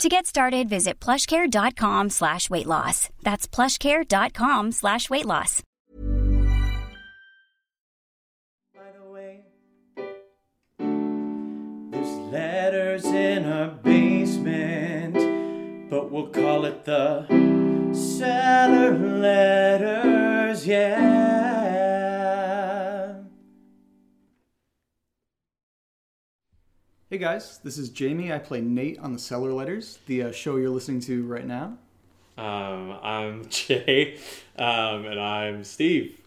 To get started, visit plushcare.com slash weight loss. That's plushcare.com slash weight loss. By the way, there's letters in our basement, but we'll call it the cellar letters, yeah. Hey guys, this is Jamie. I play Nate on the Cellar Letters, the uh, show you're listening to right now. Um, I'm Jay, um, and I'm Steve.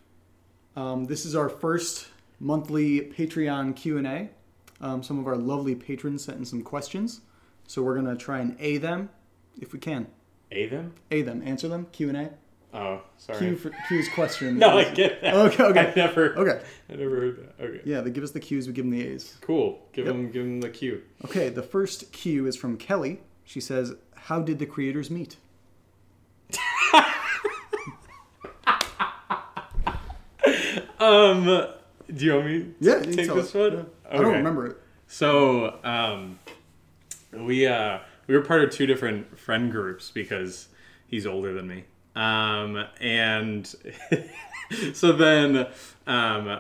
Um, this is our first monthly Patreon Q and A. Um, some of our lovely patrons sent in some questions, so we're gonna try and a them if we can. A them? A them, answer them. Q and A. Oh, sorry. Q for Q's question. no, I get that. Okay, okay. I never. Okay. I never heard that. Okay. Yeah, they give us the Q's, we give them the A's. Cool. Give Yep. them, give them the cue. Okay, the first Q is from Kelly. She says, "How did the creators meet?" Um, do you want me to Yeah, take this one? Yeah. I don't remember it. So, um, we uh, we were part of two different friend groups because he's older than me. Um, and so then, um,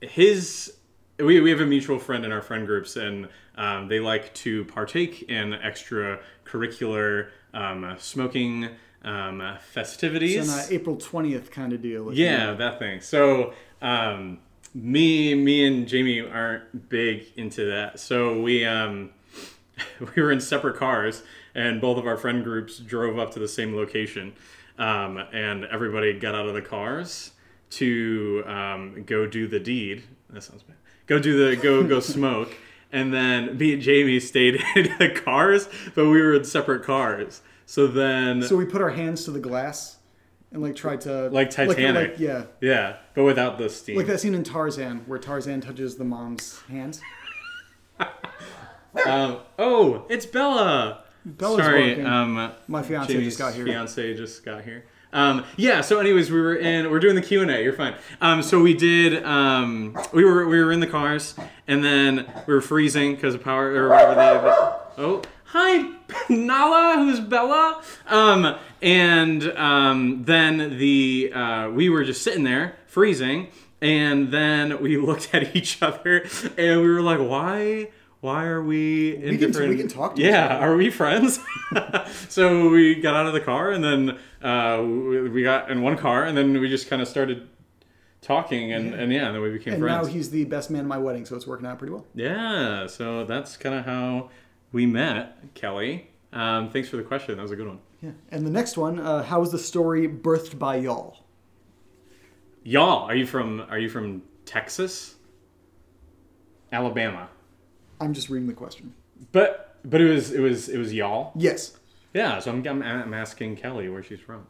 his we we have a mutual friend in our friend groups, and um, they like to partake in extracurricular um, smoking um, festivities. It's an uh, April twentieth kind of deal. Yeah, you- that thing. So, um, me, me and Jamie aren't big into that. So we, um, we were in separate cars, and both of our friend groups drove up to the same location, um, and everybody got out of the cars to um, go do the deed. That sounds bad. Go do the go go smoke, and then me and Jamie stayed in the cars, but we were in separate cars. So then, So we put our hands to the glass and like tried to Like Titanic. like- yeah, Yeah, but without the steam. like that scene in Tarzan where Tarzan touches the mom's hands. Um, oh, it's Bella. Bella's Sorry, working. um, My fiance Jamie's just got here. Fiance just got here. Um, yeah. So, anyways, we were in. We're doing the Q and A. You're fine. Um, so we did. Um, we were we were in the cars, and then we were freezing because of power or whatever they. Oh, hi, Nala, who's Bella. Um, and um, then the uh, we were just sitting there freezing, and then we looked at each other, and we were like, why? Why are we in We can- different? we can talk yeah, are we friends? so we got out of the car and then uh, we we got in one car and then we just kind of started talking and yeah. and yeah, and then we became And friends. now he's the best man at my wedding, so it's working out pretty well. yeah, so that's kind of how we met, Kelly. Um, thanks for the question. That was a good one. Yeah. And the next one, uh, how was the story birthed by y'all? Y'all, are you from are you from Texas? Alabama. I'm just reading the question. But but it was it was it was y'all. Yes. Yeah, so I'm, I'm, I'm asking Kelly where she's from.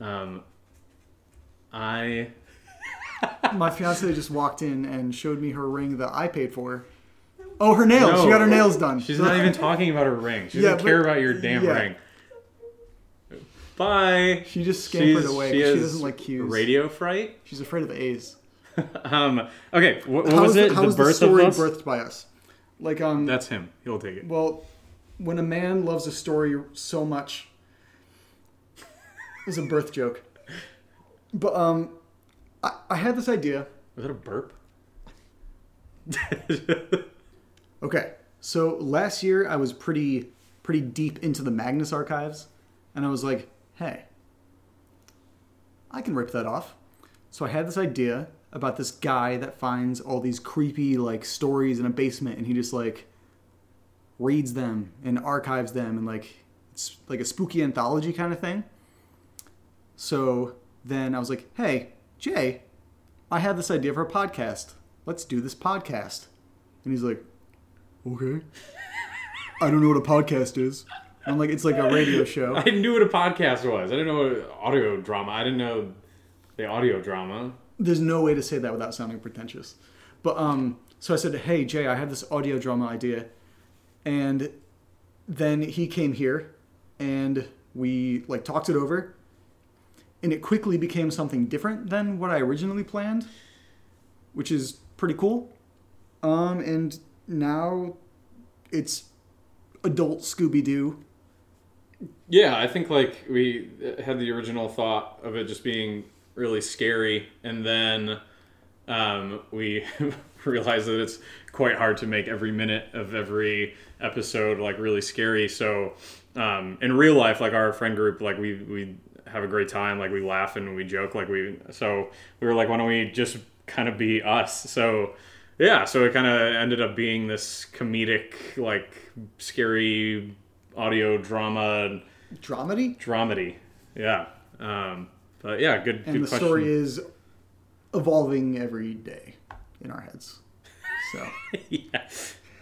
Um, I My fiance just walked in and showed me her ring that I paid for. Oh, her nails. she got her nails done. She's not even talking about her ring. She Yeah, doesn't care about your damn yeah. ring. Bye. She just scampered She's- away She, she doesn't like cues. Radio fright. She's afraid of A's. Um. Okay. What, what was the- it? how the was birth the story of us. birthed by us? Like um. That's him. He'll take it. Well, when a man loves a story so much, it's a birth joke. But um, I, I had this idea. Was that a burp? Okay, so last year I was pretty pretty deep into the Magnus archives, and I was like, hey, I can rip that off. So I had this idea about this guy that finds all these creepy like stories in a basement, and he just like reads them and archives them, and like it's like a spooky anthology kind of thing. So then I was like, hey, Jay, I had this idea for a podcast. Let's do this podcast. And he's like, okay. I don't know what a podcast is. I'm like, it's like a radio show. I knew what a podcast was. I didn't know what audio drama. I didn't know the audio drama. There's no way to say that without sounding pretentious. But um, so I said, hey Jay, I have this audio drama idea, and then he came here, and we like talked it over, and it quickly became something different than what I originally planned, which is pretty cool. Um, and now it's adult Scooby Doo. Yeah, I think like we had the original thought of it just being really scary, and then um, we realized that it's quite hard to make every minute of every episode like really scary. So um, in real life, like our friend group, like we we have a great time, like we laugh and we joke, like we so we were like, why don't we just kind of be us? So yeah, so it kind of ended up being this comedic, like scary audio drama Dramedy? dramedy. Yeah. Um, but yeah, good. and good the question. story is evolving every day in our heads. So yeah.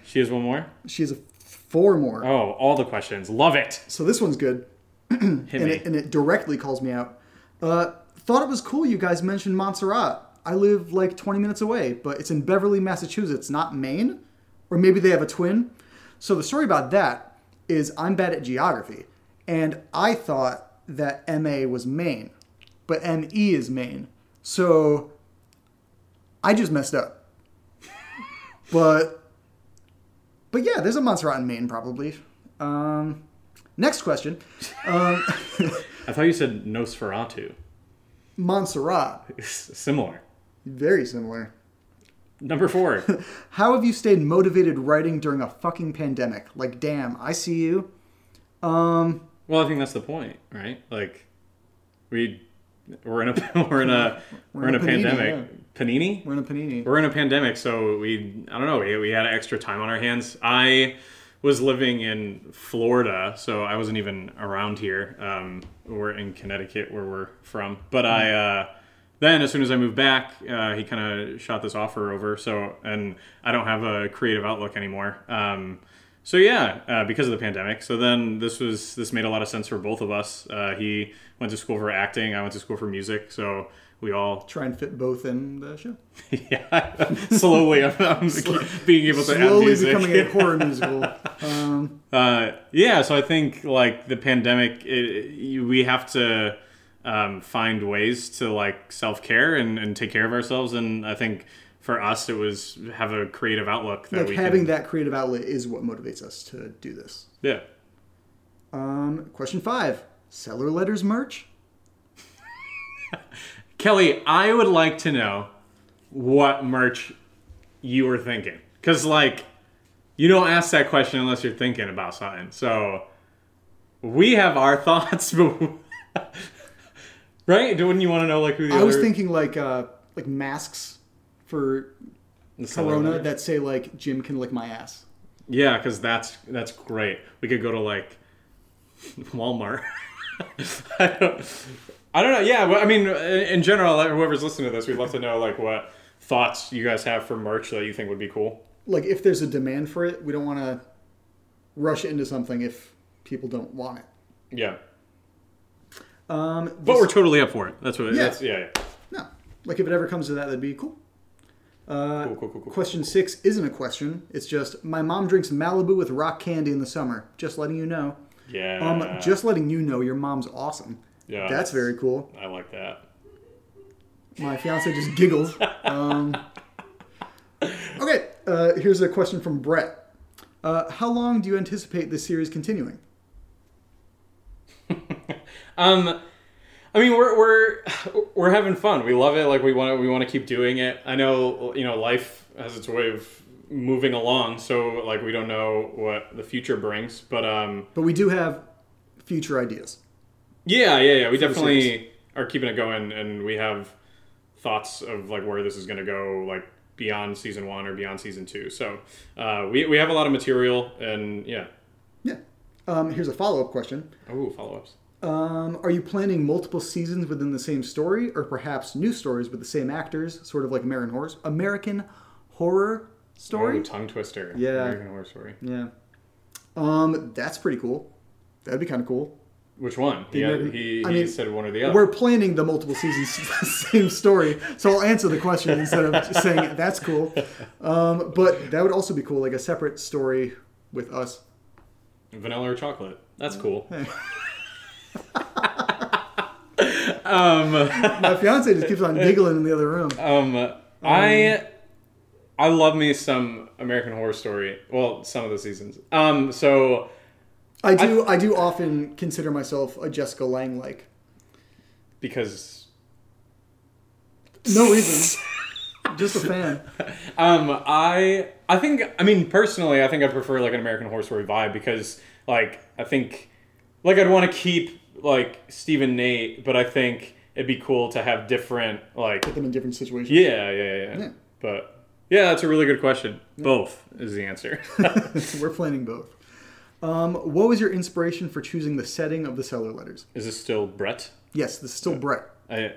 She has one more. she has a four more. Oh, all the questions. Love it. So this one's good, Hit and me. it, and it directly calls me out. Uh, thought it was cool you guys mentioned Montserrat. I live like 20 minutes away, but it's in Beverly, Massachusetts, not Maine. Or maybe they have a twin. So the story about that is I'm bad at geography, and I thought that MA was Maine, but ME is Maine. So I just messed up. but but yeah, there's a Montserrat in Maine probably. Um, next question. Um, I thought you said Nosferatu. Montserrat, Similar. very similar. Number four. How have you stayed motivated writing during a fucking pandemic? Like, damn, I see you. Um, well, I think that's the point, right? Like, we we're in a we're in a we're, in a, panini, pandemic. Panini. we're in a panini. We're in a pandemic, so we I don't know. We, we had extra time on our hands. I was living in Florida, so I wasn't even around here. Um, we're in Connecticut, where we're from. But I uh, then, as soon as I moved back, uh, he kind of shot this offer over. So, and I don't have a creative outlook anymore. Um, so yeah, uh, because of the pandemic. So then this was this made a lot of sense for both of us. Uh, he went to school for acting. I went to school for music. So we all Try and fit both in the show. yeah slowly I'm, I'm being able to add Slowly becoming a horror musical. Um, Uh, yeah, so I think like the pandemic, it, we have to um, find ways to like self care and, and take care of ourselves. And I think for us, it was have a creative outlook that like we having can, that creative outlet is what motivates us to do this. Yeah. Um, question five: Cellar letters merch. Kelly, I would like to know what merch you were thinking, because like you don't ask that question unless you're thinking about something. So we have our thoughts, but right? Wouldn't you want to know like who the I was thinking like uh, like masks for the Corona that say like Jim can lick my ass. Yeah, because that's that's great. We could go to like Walmart. I, don't, I don't know. Yeah, well, I mean, in general, whoever's listening to this, we'd love to know like what thoughts you guys have for merch that you think would be cool. Like if there's a demand for it, we don't want to rush into something if people don't want it. Yeah, Um, but we're totally up for it. That's what. Yeah. That's, yeah, yeah. no, like if it ever comes to that, that'd be cool. Uh, Cool, cool, cool, cool. Question six isn't a question. It's just my mom drinks Malibu with rock candy in the summer. Just letting you know. Yeah. Um, just letting you know your mom's awesome. Yeah, That's very cool. I like that. My fiance just giggled. Um, okay, uh, here's a question from Brett. Uh, how long do you anticipate this series continuing? Um, I mean, we're we're we're having fun. We love it. Like we want to we want to keep doing it. I know you know life has its way of moving along, so like we don't know what the future brings. But um, But we do have future ideas. yeah, yeah, yeah. We definitely are keeping it going, and we have thoughts of like where this is going to go, like beyond season one or beyond season two. So uh, we we have a lot of material, and yeah. Yeah. Um, here's a follow up question. Oh, follow ups. Um, are you planning multiple seasons within the same story, or perhaps new stories with the same actors, sort of like American Horror American Horror Story? Oh, tongue twister. Yeah. American Horror Story. Yeah. Um, that's pretty cool. That'd be kind of cool. Which one? The He, American- he, I he mean, said one or the other. We're planning the multiple seasons, same story. So I'll answer the question instead of saying that's cool. Um, but that would also be cool, like a separate story with us. Vanilla or chocolate. That's cool. um, My fiance just keeps on giggling in the other room. um, I I love me some American Horror Story. Well, some of the seasons. Um, so I do. I, do often consider myself a Jessica Lange like. because No reason. just a fan. um, I I think I mean personally, I think I prefer like an American Horror Story vibe because like I think like I'd want to keep like Stephen Nate, but I think it'd be cool to have different like Put them in different situations. yeah yeah yeah. Yeah. But yeah, that's a really good question. Both is the answer. We're planning both. Um, what was your inspiration for choosing the setting of the cellar letters? is this still Brett? Yes, this is still Brett. I,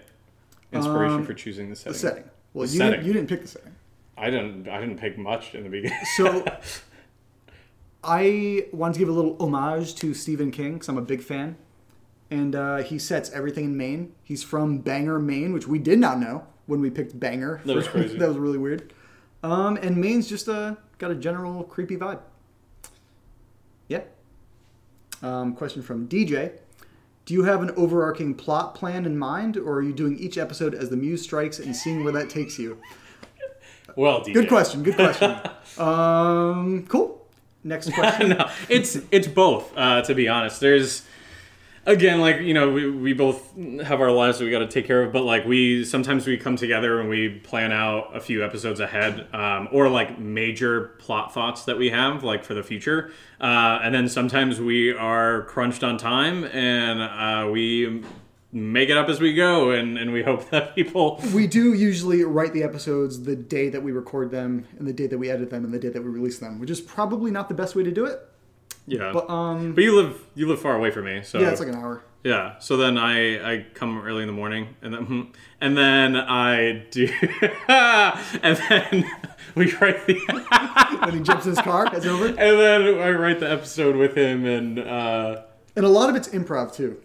inspiration Um, for choosing the setting. The setting. Well, The you setting. didn't, you didn't pick the setting. I didn't. I didn't pick much in the beginning. So I wanted to give a little homage to Stephen King because I'm a big fan. And uh, he sets everything in Maine. He's from Bangor, Maine, which we did not know when we picked Bangor. That was crazy. that was really weird. Um, and Maine's just uh, got a general creepy vibe. Yeah. Um, question from DJ. Do you have an overarching plot plan in mind, or are you doing each episode as the muse strikes and seeing where that takes you? well, DJ. Good question. Good question. um, cool. Next question. no, it's it's both. Uh, to be honest, there's again like you know we, we both have our lives that we got to take care of, but like we sometimes we come together and we plan out a few episodes ahead, um, or like major plot thoughts that we have like for the future, uh, and then sometimes we are crunched on time and uh, we make it up as we go, and, and we hope that people We do usually write the episodes the day that we record them, and the day that we edit them, and the day that we release them, which is probably not the best way to do it. Yeah. But um, But you live you live far away from me, so yeah, it's like an hour. Yeah. So then I I come early in the morning, and then and then I do, and then we write the Then he jumps in his car. It's over. and then I write the episode with him, and uh, And a lot of it's improv too,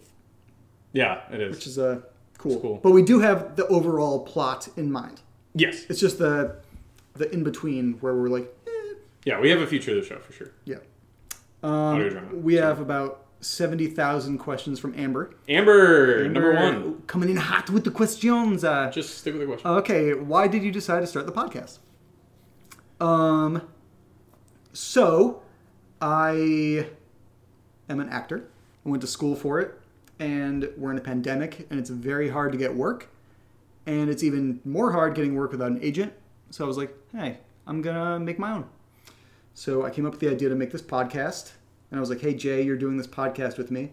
yeah, it is. which is uh, cool. cool. But we do have the overall plot in mind. yes. It's just the the in between where we're like, eh, Yeah, we have a future of the show for sure. yeah. Um, We have about seventy thousand questions from Amber. Amber, number one. coming in hot with the questions. Uh, Just stick with the question. Okay, why did you decide to start the podcast? Um, so I am an actor. I went to school for it, and we're in a pandemic, and it's very hard to get work, and it's even more hard getting work without an agent. So I was like, hey, I'm gonna make my own. So I came up with the idea to make this podcast, and I was like, hey Jay, you're doing this podcast with me,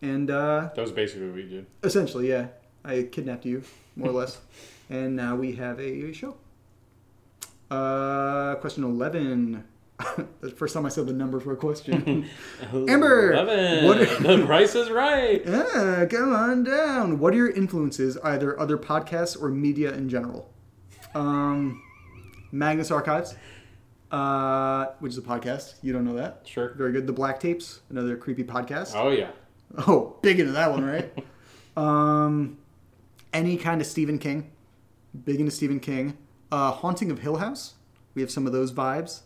and uh, that was basically what we did. Essentially, yeah. I kidnapped you, more or less. And now we have a show. Uh, question 11. the first time I said the number for a question. Amber! Eleven. What are, the price is right. yeah, come on down. What are your influences, either other podcasts or media in general? Um, Magnus Archives, uh, which is a podcast. You don't know that? Sure. Very good. The Black Tapes, another creepy podcast. Oh yeah. Oh, big into that one, right? um, any kind of Stephen King. Big into Stephen King. Uh, Haunting of Hill House. We have some of those vibes.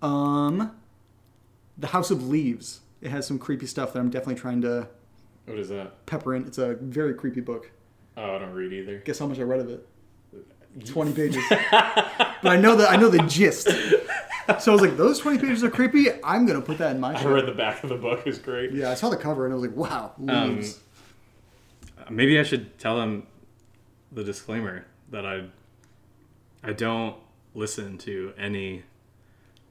Um, The House of Leaves. It has some creepy stuff that I'm definitely trying to What is that? pepper in. It's a very creepy book. Oh, I don't read either. Guess how much I read of it? Twenty pages. but I know that I know the gist. So I was like, those twenty pages are creepy. I'm gonna put that in my. I show. read the back of the book. is great. Yeah, I saw the cover and I was like, wow, Um, leaves. Maybe I should tell them the disclaimer that I I don't listen to any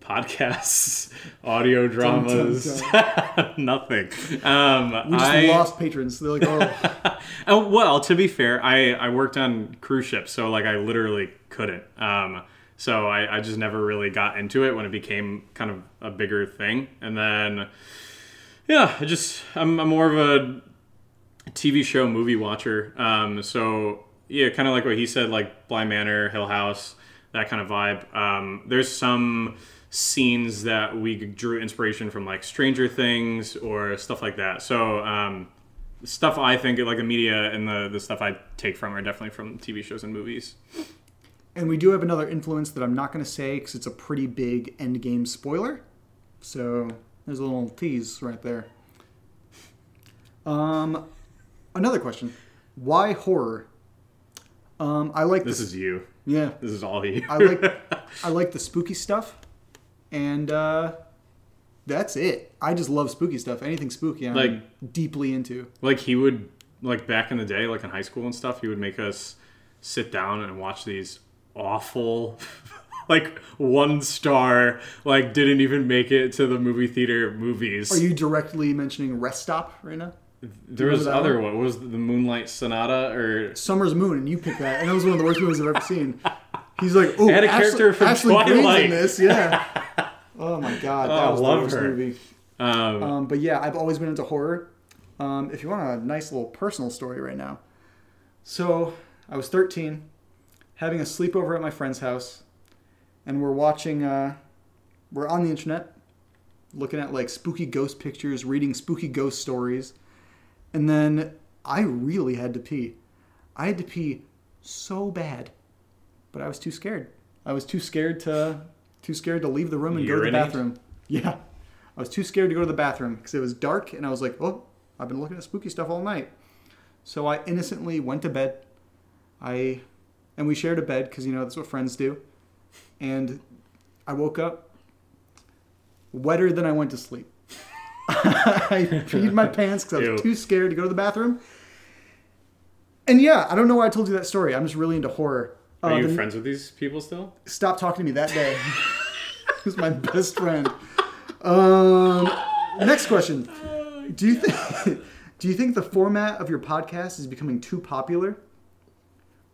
podcasts, audio dramas, nothing. Um, we just I, lost patrons. They're like, oh. Oh, well, to be fair, I, I worked on cruise ships, so like I literally couldn't. Um, so I, I just never really got into it when it became kind of a bigger thing. And then, yeah, I just I'm, I'm more of a TV show movie watcher. Um, so yeah, kind of like what he said, like Bly Manor, Hill House, that kind of vibe. Um, there's some scenes that we drew inspiration from, like Stranger Things or stuff like that. So um, stuff I think like the media and the the stuff I take from are definitely from TV shows and movies. And we do have another influence that I'm not going to say because it's a pretty big end game spoiler. So there's a little tease right there. Um, another question: Why horror? Um, I like This the- is you. Yeah, This is all you. I like I like the spooky stuff, and uh, that's it. I just love spooky stuff. Anything spooky, I'm Like- deeply into. like he would like back in the day like in high school and stuff he would make us sit down and watch these awful like one star like didn't even make it to the movie theater movies Are you directly mentioning Rest Stop right now? there was other one? one what was the moonlight sonata or Summer's Moon, and you picked that, and that was one of the worst movies I've ever seen. He's like, oh, had a character from Ashley Twilight. in this, yeah. oh my god, that Oh, was love the worst her. movie. um, Um, but yeah, I've always been into horror. Um, if you want a nice little personal story right now, so I was 13, having a sleepover at my friend's house, and we're watching. Uh, we're on the internet, looking at like spooky ghost pictures, reading spooky ghost stories, and then I really had to pee. I had to pee so bad, but I was too scared. I was too scared to too scared to leave the room and go to the bathroom. Yeah. I was too scared to go to the bathroom because it was dark and I was like, "Oh, I've been looking at spooky stuff all night." So I innocently went to bed. I and we shared a bed because you know that's what friends do. And I woke up wetter than I went to sleep. I peed my pants because I was Ew. too scared to go to the bathroom. And yeah, I don't know why I told you that story. I'm just really into horror. are Uh, you the- friends with these people still Stop talking to me that day. he was my best friend. Um, next question. Do you think do you think the format of your podcast is becoming too popular?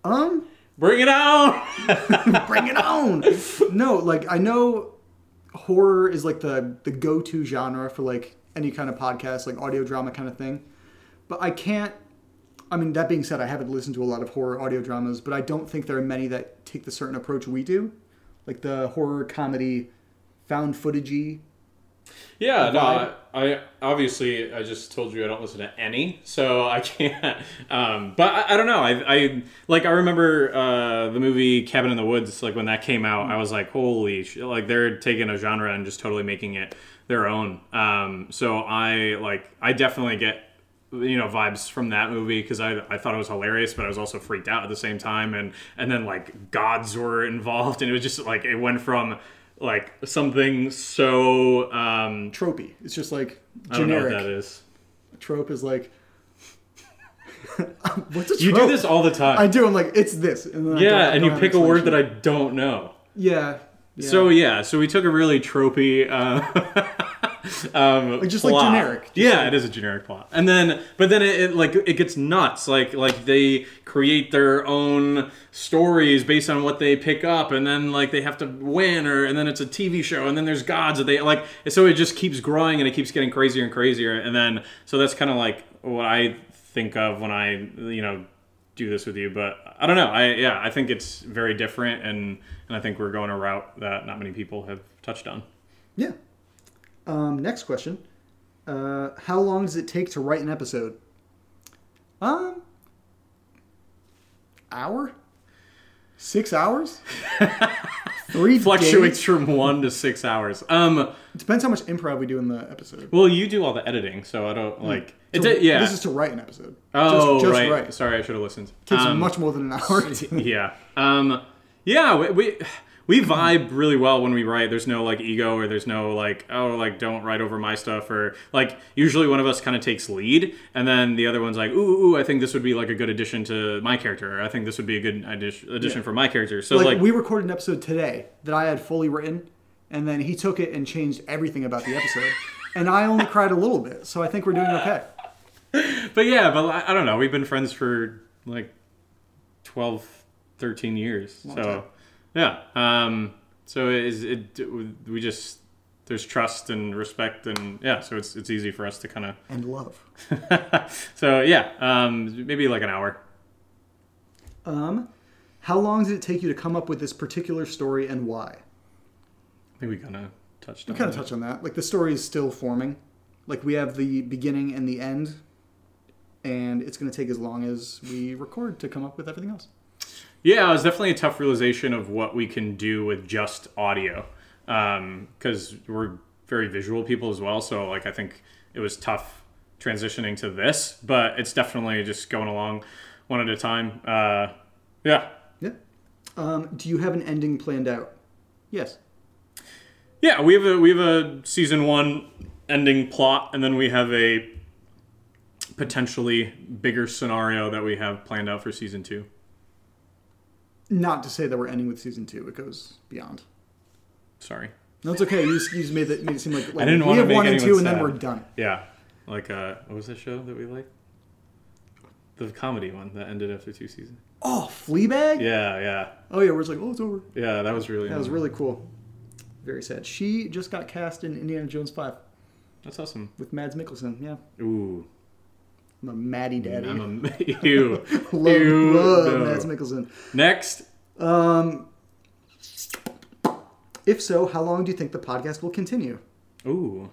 Um, bring it on bring it on. No, like I know horror is like the the go to genre for like any kind of podcast, like audio drama kind of thing. But I can't. I mean, that being said, I haven't listened to a lot of horror audio dramas, but I don't think there are many that take the certain approach we do, like the horror comedy, found footagey. Yeah, no, I obviously I just told you I don't listen to any, so I can't. Um, but I, I don't know. I, I like I remember uh, the movie Cabin in the Woods. Like when that came out, I was like, holy shit! Like they're taking a genre and just totally making it their own. Um, so I like I definitely get you know vibes from that movie because I, I thought it was hilarious but i was also freaked out at the same time and and then like gods were involved and it was just like it went from like something so um Tropey. It's just like generic. I don't know what that is. A trope is like. What's a trope? You do this all the time. I do. I'm like, it's this. And then yeah, and you pick a word that I don't know. Yeah. yeah. So yeah, so we took a really tropey, uh, um, Like, just, like, generic. Just yeah, like- it is a generic plot, and then but then it, it like it gets nuts. Like like they create their own stories based on what they pick up, and then like they have to win, or and then it's a TV show, and then there's gods that they like. So it just keeps growing, and it keeps getting crazier and crazier, and then so that's kind of like what I think of when I you know do this with you but i don't know i yeah i think it's very different and and i think we're going a route that not many people have touched on Yeah. Um, next question. Uh, how long does it take to write an episode? Um, hour? Six hours? Three fluctuates days? from one to six hours um Depends how much improv we do in the episode. well you do all the editing so i don't like it's So a, yeah This is to write an episode. oh just, just right. write. sorry i should have listened Takes Um, much more than an hour. yeah um yeah we, we we vibe really well when we write there's no like ego or there's no like oh like don't write over my stuff or like usually one of us kind of takes lead and then the other one's like ooh, ooh i think this would be like a good addition to my character or i think this would be a good addition, addition Yeah. for my character so like, like, we recorded an episode today that I had fully written, and then he took it and changed everything about the episode, and I only cried a little bit. So I think we're doing okay. but yeah but I, I don't know we've been friends for like 12 13 years Long so time. Yeah um so it is it we just there's trust and respect and yeah so it's it's easy for us to kind of And love. so yeah, um, maybe like an hour. Um, how long did it take you to come up with this particular story and why? I think we kind of touched We kind of touched on that. Like the story is still forming. Like we have the beginning and the end, and it's going to take as long as we record to come up with everything else. Yeah, it was definitely a tough realization of what we can do with just audio, because we're very visual people as well. So like, I think it was tough transitioning to this, but it's definitely just going along one at a time. Uh, yeah, Yeah. Um, do you have an ending planned out? Yes. yeah. We have a we have a season one ending plot, and then we have a potentially bigger scenario that we have planned out for season two. Not to say that we're ending with season two. It goes beyond. Sorry. No, it's okay. You just, you just made, it, made it seem like, like I didn't we have one and two, and then we're done. Yeah, like uh, what was that show that we liked? The comedy one that ended after two seasons. Oh, Fleabag. Yeah, yeah, Oh yeah, we're just like, oh, it's over. yeah. That was really. That was really cool. Very sad. She just got cast in Indiana Jones Five That's awesome. with Mads Mikkelsen. Yeah, Ooh, I'm a Maddie daddy. I'm a ew. love, Ew, love no. Mads Mikkelsen. Next, Um, if so, how long do you think the podcast will continue? ooh,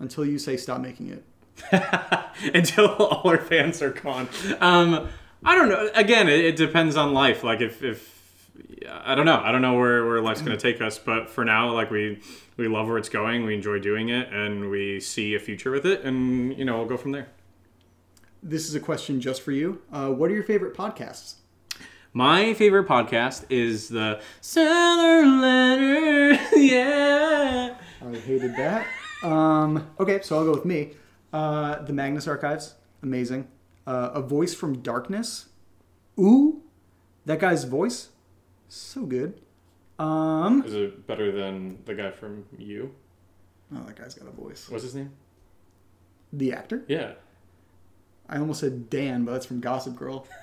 Until you say stop making it. until all our fans are gone. Um, I don't know. Again, it, it depends on life. Like if if I don't know. I don't know where, where life's going to take us. But for now, like we we love where it's going. We enjoy doing it, and we see a future with it. And you know, we'll go from there. This is a question just for you. Uh, what are your favorite podcasts? My favorite podcast is the Cellar Letter. yeah. I hated that. Um, okay, so I'll go with me. Uh, the Magnus Archives, amazing. Uh, a Voice from Darkness. Ooh, that guy's voice, so good. Um, Is it better than the guy from You? oh, that guy's got a voice. What's his name? The actor. Yeah. I almost said Dan, but that's from Gossip Girl.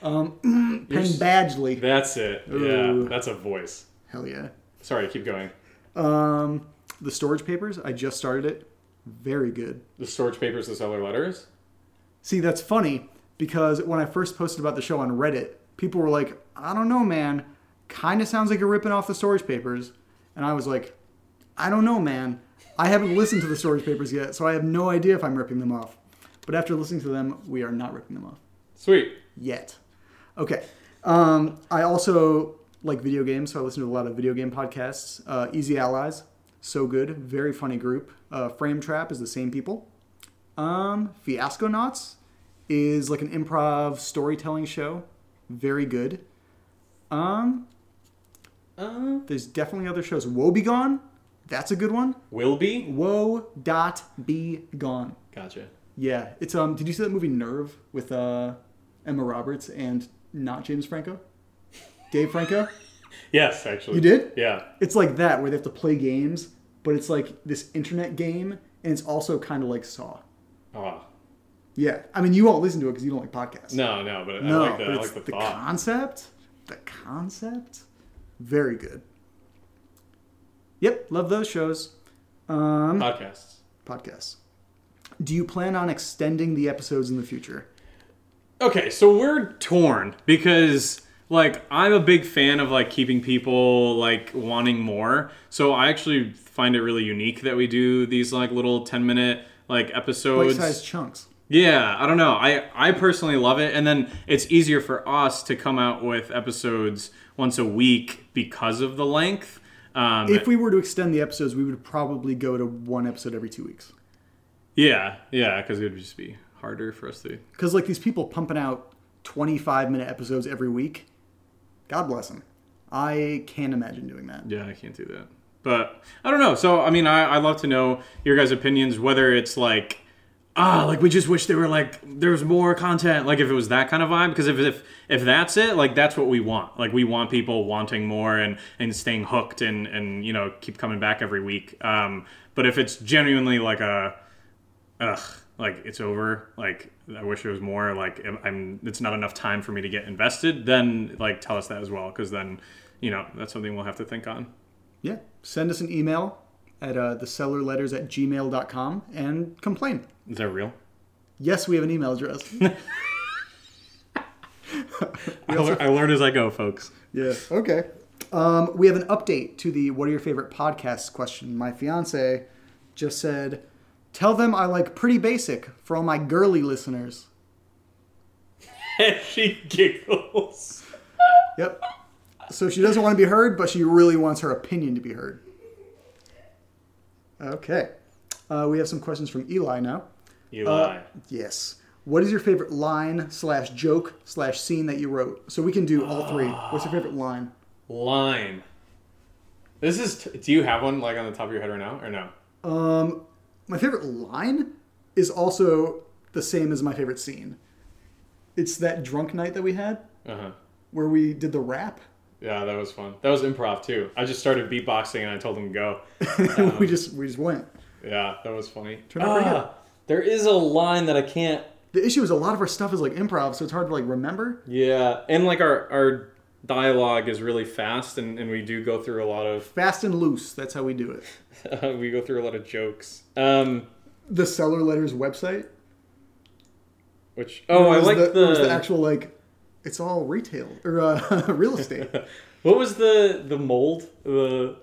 Um, Penn s- Badgley. That's it. Ooh. Yeah. That's a voice. Hell yeah. Sorry, keep going. Um, The Storage Papers. I just started it. Very good. The storage papers, the cellar letters. See, that's funny because when I first posted about the show on Reddit, people were like, I don't know, man. Kind of sounds like you're ripping off the storage papers. And I was like, I don't know, man. I haven't listened to the storage papers yet, so I have no idea if I'm ripping them off. But after listening to them, we are not ripping them off Sweet. yet. Okay. Um, I also like video games, so I listen to a lot of video game podcasts. Uh, Easy Allies, so good, very funny group. Uh, Frame Trap is the same people. Um, Fiasco Knots is like an improv storytelling show, very good. Um, Uh, there's definitely other shows. Woe Be Gone, that's a good one. will be. Woe dot be gone. Gotcha. Yeah, it's um. Did you see that movie Nerve with uh, Emma Roberts and not James Franco, Dave Franco? Yes, actually. You did? Yeah. It's like that where they have to play games, but it's like this internet game, and it's also kind of like Saw. Oh. Yeah, I mean you won't listen to it because you don't like podcasts. No, no, but no, I like the, but I like the the concept. The concept, very good. Yep, love those shows. Um, Podcasts. podcasts. Do you plan on extending the episodes in the future? Okay, so we're torn because like I'm a big fan of like keeping people like wanting more. So I actually find it really unique that we do these like little 10 minute like episodes. Bite-sized chunks. Yeah, I don't know. I I personally love it and then it's easier for us to come out with episodes once a week because of the length. Um If we were to extend the episodes, we would probably go to one episode every two weeks. Yeah, yeah, cuz it would just be harder for us to Because like these people pumping out 25 minute episodes every week, God bless them. I can't imagine doing that. Yeah, I can't do that. But I don't know. So I mean, I I love to know your guys' opinions. Whether it's like ah, like we just wish there were like there was more content. Like if it was that kind of vibe. Because if if if that's it, like that's what we want. Like we want people wanting more and and staying hooked and and you know keep coming back every week. Um, but if it's genuinely like a ugh, like it's over. Like I wish it was more. Like I'm- it's not enough time for me to get invested. Then like tell us that as well, because then, you know, that's something we'll have to think on. Yeah. Send us an email at uh, thesellerletters at gmail.com and complain. Is that real? Yes, we have an email address. I, I learn as I go, folks. yeah. Okay. Um, we have an update to the what are your favorite podcasts question. My fiance just said, tell them I like pretty basic for all my girly listeners. And she giggles. Yep. So she doesn't want to be heard, but she really wants her opinion to be heard. Okay. Uh, we have some questions from Eli now. Eli. Yes. What is your favorite line slash joke slash scene that you wrote? So we can do all three. What's your favorite line? Line. This is. T- do you have one like on the top of your head right now, or no? Um, my favorite line is also the same as my favorite scene. It's that drunk night that we had Uh huh. where we did the rap. Yeah, that was fun. That was improv too. I just started beatboxing and I told him go. we just we just went. Yeah, that was funny. Turned out. Ah, there is a line that I can't The issue is a lot of our stuff is like improv, so it's hard to like remember. Yeah, and like our our dialogue is really fast, and, and we do go through a lot of Fast and loose. That's how we do it. we go through a lot of jokes. Um, The cellar letters website. which oh, I like the, the, the actual like. It's all retail or uh, real estate. what was the the mold the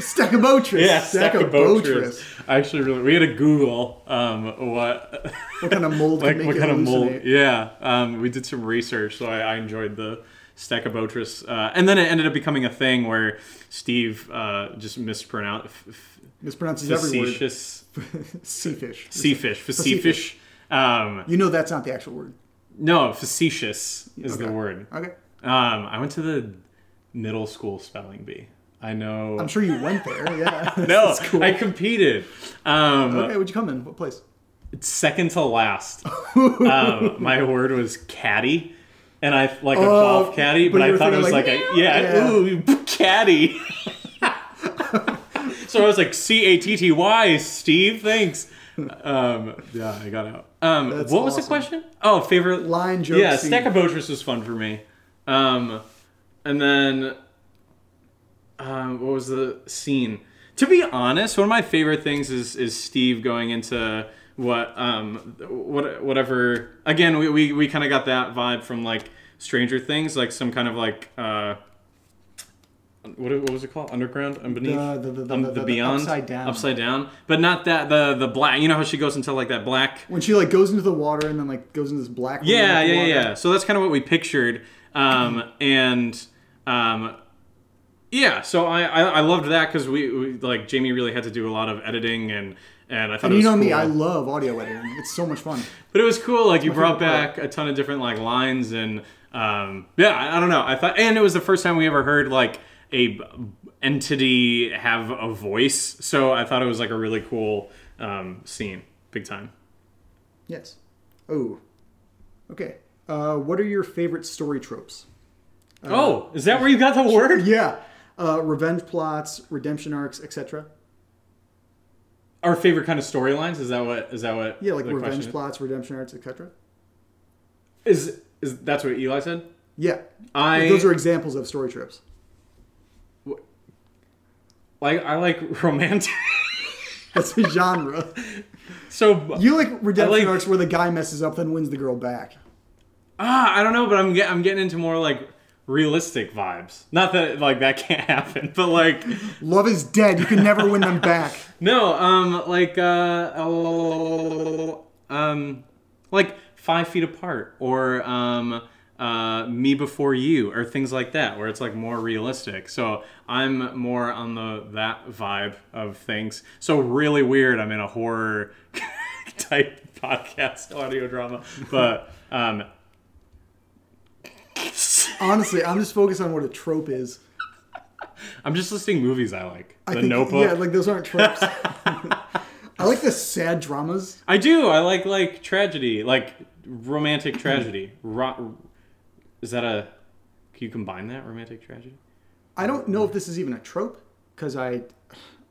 Stachybotrys. yeah. Stachybotrys. I actually really we had to Google um what What kind of mold? like what kind of mold yeah um we did some research so I, I enjoyed the Stachybotrys uh, and then it ended up becoming a thing where Steve uh, just mispronounced f- f- Mispronounces every word. facetious Sea fish. sea fish facetious um You know that's not the actual word. no facetious is the word Okay. um I went to the middle school spelling bee I know I'm sure you went there. Yeah. no cool. I competed um Okay, where'd you come in? What place? second to last. um, my word was caddy, and I like a Oh, golf caddy, but but, I thought it was like, like, a yeah, yeah. ooh caddy. so I was like C A T T Y, Steve. Thanks. Um, yeah, I got out. Um, what was the question? Oh, favorite Line, joke, Yeah, scene. Stachybotrys was fun for me. Um, and then um, what was the scene? To be honest, one of my favorite things is is Steve going into what um what whatever again we we, we kind of got that vibe from like Stranger Things like some kind of like uh what, what was it called underground and beneath The- the- the- Um, the- the beyond upside down. upside down but not that the the black you know how she goes into like that black When she like goes into the water and then like goes into this black. yeah, yeah, yeah, water. yeah. So that's kind of what we pictured, um, and um, yeah. So I, I, I loved that because we, we like Jamie really had to do a lot of editing and and I thought And it you know me. I love audio editing. It's so much fun. But it was cool. Like you brought favorite part. back a ton of different like lines and um, yeah, I, I don't know. I thought, and it was the first time we ever heard like a entity have a voice. So I thought it was like a really cool um, scene, big time. Yes. Oh. Okay. Uh, what are your favorite story tropes? oh, is that where you got the word? Yeah. Uh, revenge plots, redemption arcs, etc. Our favorite kind of storylines? Is that what? Is that what? Yeah, like revenge plots, redemption arcs, etc. Is is that's what Eli said? Yeah. I- Those are examples of story trips. Like I like romantic. That's the genre. so You like redemption like- arcs where the guy messes up, then wins the girl back. ah, I don't know, but I'm get, I'm getting into more like realistic vibes. Not that like that can't happen, but like Love is dead. You can never win them back. no, um, like uh, um, like five feet apart or um. Uh, me before you or things like that where it's like more realistic so i'm more on the that vibe of things so really weird i'm in a horror type podcast audio drama but um Honestly, I'm just focused on what a trope is. i'm just listing movies i like I the think, notebook Yeah, like those aren't tropes. I like the sad dramas. I do. I like like tragedy, like romantic mm-hmm. tragedy. Ro- is that a? Can you combine that romantic tragedy? I don't know if this is even a trope because I,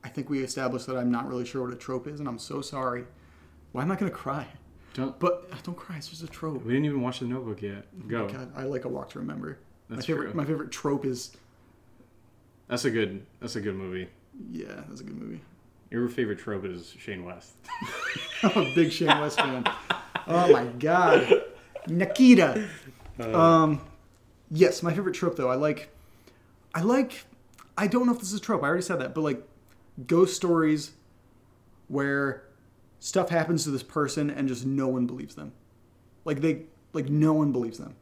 I think we established that I'm not really sure what a trope is, and I'm so sorry. Why am I gonna cry? Don't. But don't cry. It's just a trope. We didn't even watch the Notebook yet. Go. God, I like a walk to remember. That's my favorite. true. My favorite trope is That's a good. That's a good movie. yeah, that's a good movie. Your favorite trope is Shane West. I'm a big Shane West fan. Oh my god, Nikita. Um, yes, my favorite trope though. I like, I like. I don't know if this is a trope. I already said that, but like ghost stories where stuff happens to this person and just no one believes them. Like they, like no one believes them.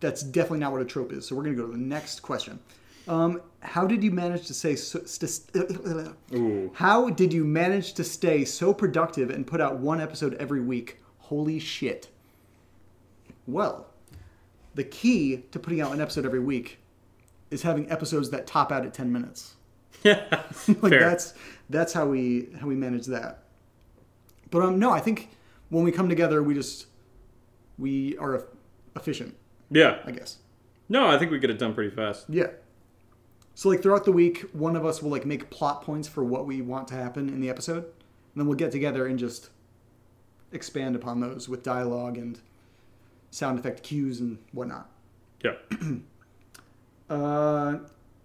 That's definitely not what a trope is. So we're gonna go to the next question. Um, how did you manage to say so, st- how did you manage to stay so productive and put out one episode every week? Holy shit. Well, the key to putting out an episode every week is having episodes that top out at 10 minutes. Yeah. like Fair. that's that's how we how we manage that. But um no, I think when we come together we just we are efficient, Yeah. I guess. No, I think we get it done pretty fast. Yeah. So like throughout the week, one of us will like make plot points for what we want to happen in the episode, and then we'll get together and just expand upon those with dialogue and sound effect cues and whatnot. Yeah. Uh,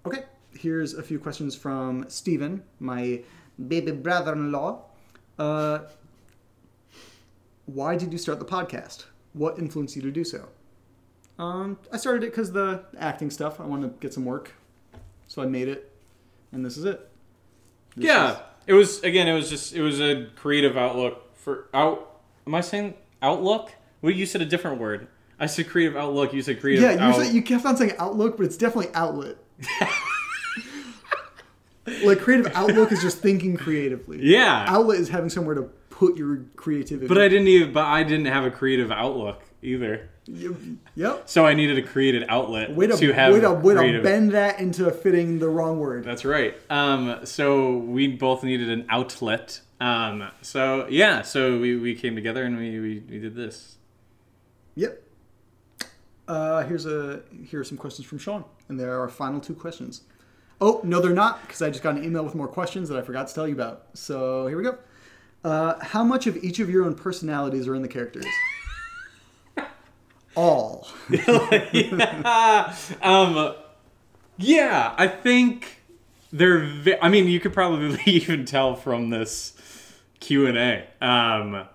okay, here's a few questions from Steven, my baby brother-in-law. Uh, why did you start the podcast? What influenced you to do so? Um, I started it because the acting stuff. I wanted to get some work, so I made it, and this is it. This yeah. is- It was again. It was just. It was a creative outlook for out. Am I saying outlook? Well, you said a different word. I said creative outlook. You said creative. yeah, you, out- said, you kept on saying outlook, but it's definitely outlet. like creative outlook is just thinking creatively. Yeah. Outlet is having somewhere to put your creativity. But I didn't even. But I didn't have a creative outlook either. Yep. So I needed a creative outlet Way to, to have way to, way to bend that into fitting the wrong word. That's right. Um, so we both needed an outlet. Um, so yeah, so we, we came together and we, we, we did this. Yep. Uh, here's a here are some questions from Sean, and there are our final two questions. Oh no, they're not because I just got an email with more questions that I forgot to tell you about. So here we go. Uh, how much of each of your own personalities are in the characters? All. um, yeah, I think they're. ve- I mean, you could probably even tell from this Q and A. Um,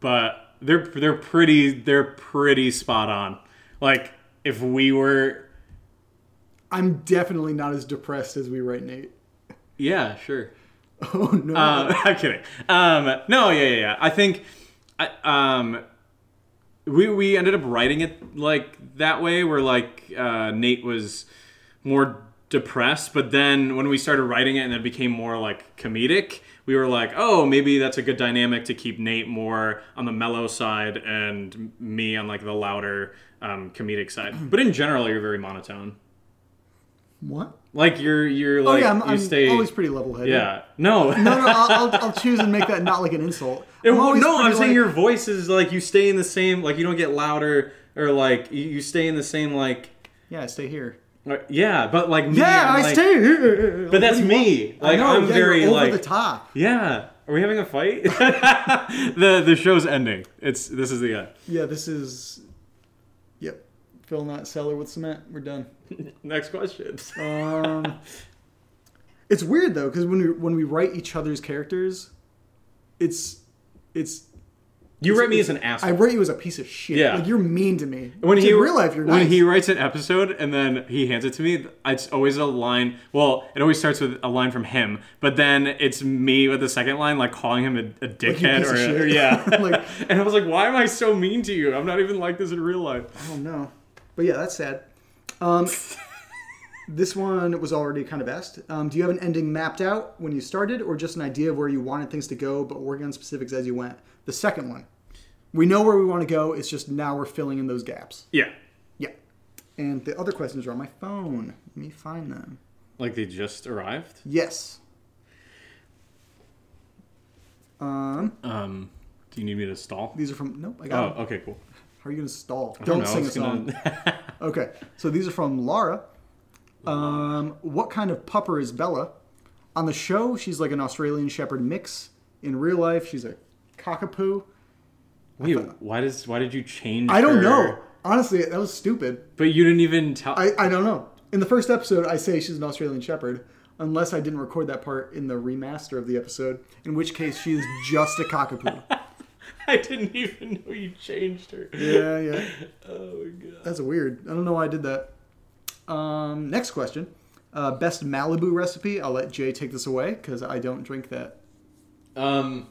but they're they're pretty they're pretty spot on. Like if we were, I'm definitely not as depressed as we write Nate. yeah, sure. Oh no. Uh, I'm kidding. Um, no, yeah, yeah, yeah. I think, I, um, we we ended up writing it like that way, where like uh, Nate was more depressed, but then when we started writing it and it became more like comedic, we were like, oh, maybe that's a good dynamic to keep Nate more on the mellow side and me on like the louder um, comedic side. But in general, you're very monotone. What? Like you're you're Oh like yeah, I'm, you I'm stay always pretty level-headed. yeah no No, no, I'll, I'll, I'll choose and make that not like an insult. It I'm won't- no, I'm pretty, saying your voice is like you stay in the same, like you don't get louder or like you, you stay in the same like. Yeah, I stay here. uh, Yeah, but like me, Yeah, I'm I like- stay here. But that's What do you me. want? Like I know, I'm yeah, very you're over like the top. Yeah, are we having a fight? the the show's ending. It's this is the end. Yeah, this is. Yep, filling that cellar with cement. We're done. Next question. Um, it's weird though because when we when we write each other's characters, it's it's. You it's- write me as an asshole. I write you as a piece of shit. Yeah. like you're mean to me. when he in real life, you're when nice. he writes an episode and then he hands it to me, it's always a line. Well, it always starts with a line from him, but then it's me with the second line, like calling him a, a dickhead piece or, a- shit. yeah. Like- and I was like, why am I so mean to you? I'm not even like this in real life. I don't no. But yeah, that's sad. Um, this one was already kind of asked. Um, do you have an ending mapped out when you started, or just an idea of where you wanted things to go, but working on specifics as you went? The second one. We know where we want to go. It's just now we're filling in those gaps. Yeah, Yeah. And the other questions are on my phone. Let me find them. like they just arrived. Yes. Um, Um, do you need me to stall? these are from. Nope, I got. Oh, got 'em. okay, cool. How are you going to stall? I Don't, sing a song. gonna- Okay, so these are from Laura. Um, what kind of pupper is Bella? On the show, she's like an Australian Shepherd mix. In real life, she's a cockapoo. Wait, why does why did you change? I don't her? know. Honestly, that was stupid. But you didn't even tell. I, I don't know. In the first episode, I say she's an Australian Shepherd, unless I didn't record that part in the remaster of the episode, in which case she is just a cockapoo. I didn't even know you changed her. Yeah, yeah. Oh my god. That's weird. I don't know why I did that. Um, next question. Uh, best Malibu recipe. I'll let Jay take this away because I don't drink that. Um.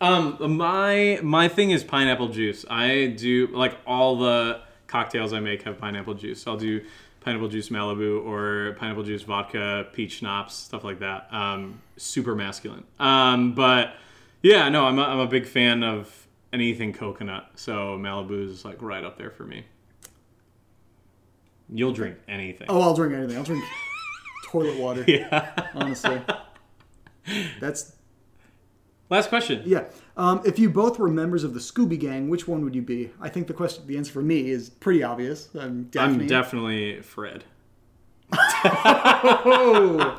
Um, my my thing is pineapple juice. I do like all the cocktails I make have pineapple juice. I'll do pineapple juice Malibu or pineapple juice vodka, peach schnapps, stuff like that. Um, super masculine. Um, but yeah, no, I'm a, I'm a big fan of anything coconut. So Malibu is like right up there for me. You'll drink anything. Oh, I'll drink anything. I'll drink toilet water. Yeah. Honestly, that's Last question. yeah. Um, if you both were members of the Scooby Gang, which one would you be? I think the question, the answer for me is pretty obvious. I'm Daphne. I'm definitely Fred. Oh,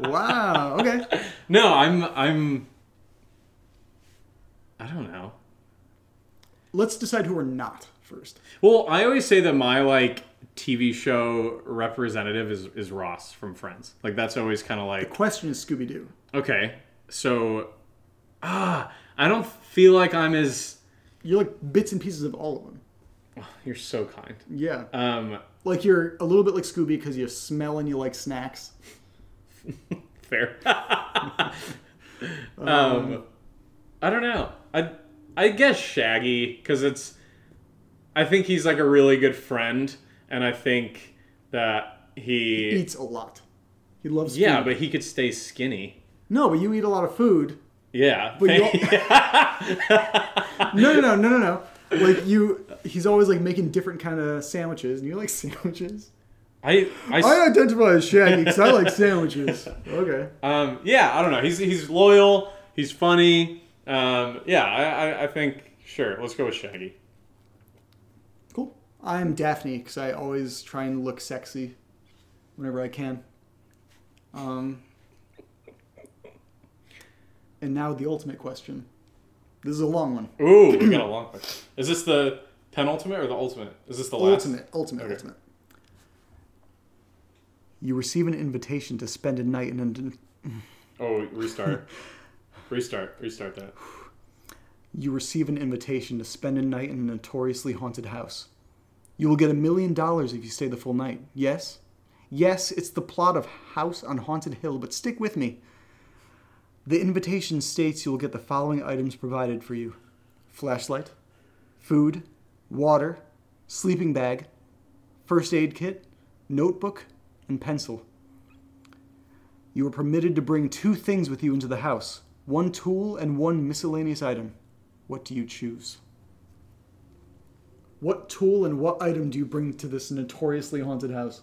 wow. Okay. No, I'm I'm I don't know. Let's decide who we're not first. Well, I always say that my like TV show representative is is Ross from Friends. Like that's always kind of like the Question is Scooby Doo. okay. So ah, I don't feel like I'm as You're like bits and pieces of all of them. you're so kind. Yeah. Um Like you're a little bit like Scooby because you smell and you like snacks. fair. um I don't know. I I guess Shaggy cuz it's I think he's like a really good friend and I think that he Eats a lot. He loves Yeah, food. but he could stay skinny. No, but you eat a lot of food. Yeah. But you No, no, no, no, no, no. Like you, he's always like making different kind of sandwiches, and you like sandwiches. I, I, I identify as Shaggy because I like sandwiches. Okay. um, yeah, I don't know. He's he's loyal. He's funny. Um, yeah, I, I, I think sure. Let's go with Shaggy. Cool. I'm Daphne because I always try and look sexy whenever I can. Um, and now the ultimate question. This is a long one. Ooh, we got a long question. Is this the penultimate or the ultimate? Is this the last? Ultimate, ultimate, Okay. ultimate. You receive an invitation to spend a night in an Oh, restart. restart. Restart that. you receive an invitation to spend a night in a notoriously haunted house. You will get a million dollars if you stay the full night. Yes? Yes, it's the plot of House on Haunted Hill, but stick with me. The invitation states you will get the following items provided for you flashlight, food, water, sleeping bag, first aid kit, notebook, and pencil. You are permitted to bring two things with you into the house one tool and one miscellaneous item. What do you choose? What tool and what item do you bring to this notoriously haunted house?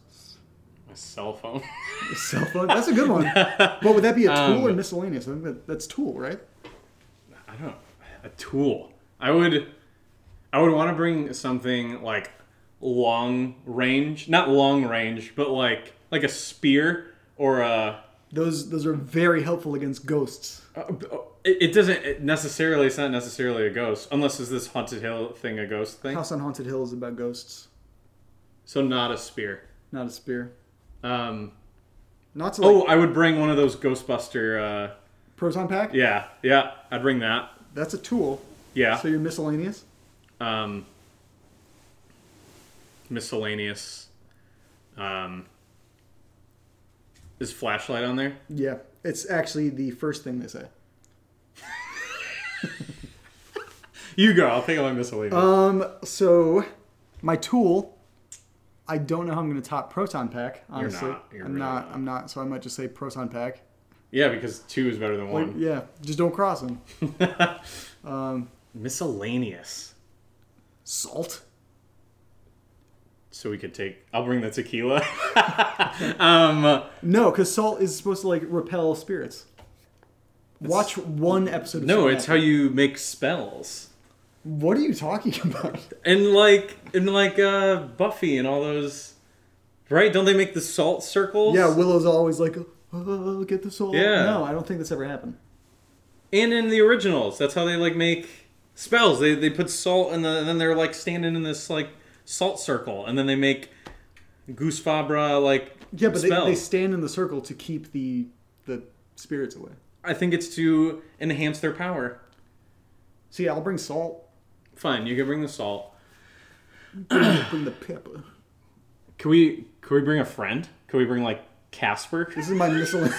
My cell phone. A cell phone? That's a good one. But would that be a tool Um, or miscellaneous? I think that, that's tool, right? I don't. Know. A tool. I would. I would want to bring something like long range, not long range, but like like a spear or a. Those those are very helpful against ghosts. Uh, it, it doesn't it necessarily. It's not necessarily a ghost, unless is this haunted hill thing a ghost thing. House on Haunted Hill is about ghosts, So not a spear. not a spear. Um. Not to like Oh, I would bring one of those Ghostbuster. Uh, proton pack. yeah, yeah, I'd bring that. That's a tool. Yeah. So you're miscellaneous. um, miscellaneous. Um, is flashlight on there? Yeah, it's actually the first thing they say. You go. I'll think of my miscellaneous. Um, so my tool, I don't know how I'm going to top proton pack. Honestly, not. You're I'm really not. not. I'm not. So I might just say proton pack. yeah, because two is better than Like, one. yeah, just don't cross them. Miscellaneous. Salt. So we could take. I'll bring the tequila. um, No, because salt is supposed to like repel spirits. Watch one episode. Of no, it's how you make spells. What are you talking about? And like, and like uh, Buffy and all those. Right? Don't they make the salt circles? Yeah, Willow's always like, oh, get the salt. Yeah. No, I don't think that's ever happened. And in the originals, that's how they like make spells. They they put salt in the and then they're like standing in this like salt circle, and then they make Goose Fabra like Yeah, but they, spells. they stand in the circle to keep the the spirits away. I think it's to enhance their power. See, yeah, I'll bring salt. Fine, you can bring the salt. bring the pepper. Can we can we bring a friend? Can we bring like Casper? This is my miscellaneous.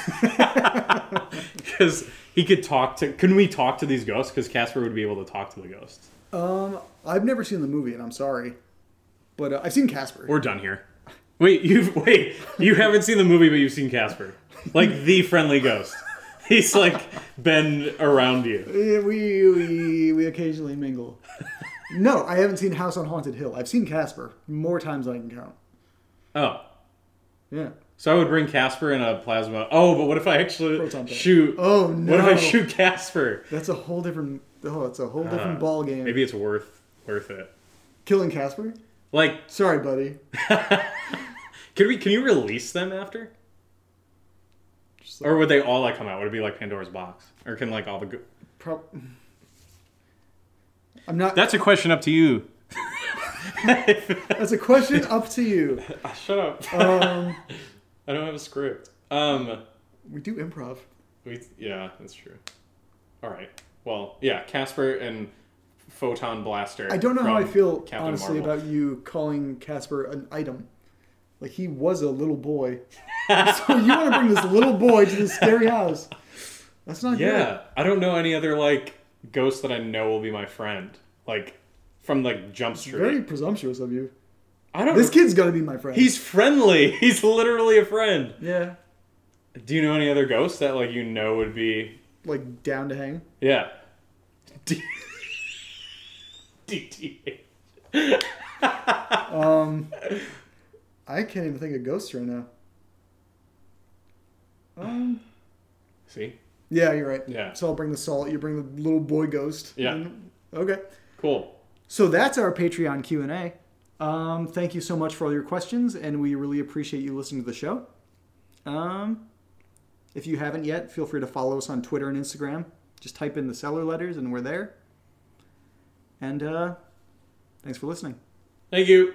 Because he could talk to. Can we talk to these ghosts? Because Casper would be able to talk to the ghosts. um, I've never seen the movie, and I'm sorry, but uh, I've seen Casper. We're done here. Wait, you wait. You haven't seen the movie, but you've seen Casper, like the friendly ghost. He's like been around you. We, we we occasionally mingle. no, I haven't seen House on Haunted Hill. I've seen Casper more times than I can count. Oh, Yeah. so I would bring Casper in a plasma. Oh, but what if I actually shoot? Oh no! What if I shoot Casper? That's a whole different. Oh, it's a whole different Uh, ball game. Maybe it's worth worth it. killing Casper. Like, Sorry, buddy. can we? Can you release them after? Or would they all like come out? Would it be like Pandora's box? Or can like all the? Go- Pro- I'm not. That's a question up to you. That's a question up to you. Shut up. Um, I don't have a script. Um, we do improv. we yeah, that's true. All right. Well, yeah, Casper and Photon Blaster. I don't know how I feel Captain honestly Marvel. about you calling Casper an item. Like he was a little boy, so you want to bring this little boy to this scary house? That's not good. Yeah, I don't know any other like ghost that I know will be my friend. Like from like Jump. Street. Very presumptuous of you. I don't. This kid's gonna be my friend. He's friendly. He's literally a friend. yeah, Do you know any other ghosts that like you know would be? like down to hang. Yeah. D- DTH. Um, I can't even think of ghosts right now. Um, See. yeah, you're right. Yeah. So I'll bring the salt. You bring the little boy ghost. Yeah. And- okay. Cool. So that's our Patreon Q and A. Um, thank you so much for all your questions, and we really appreciate you listening to the show. Um, if you haven't yet, feel free to follow us on Twitter and Instagram. Just type in the Cellar Letters, and we're there. And uh, thanks for listening. Thank you.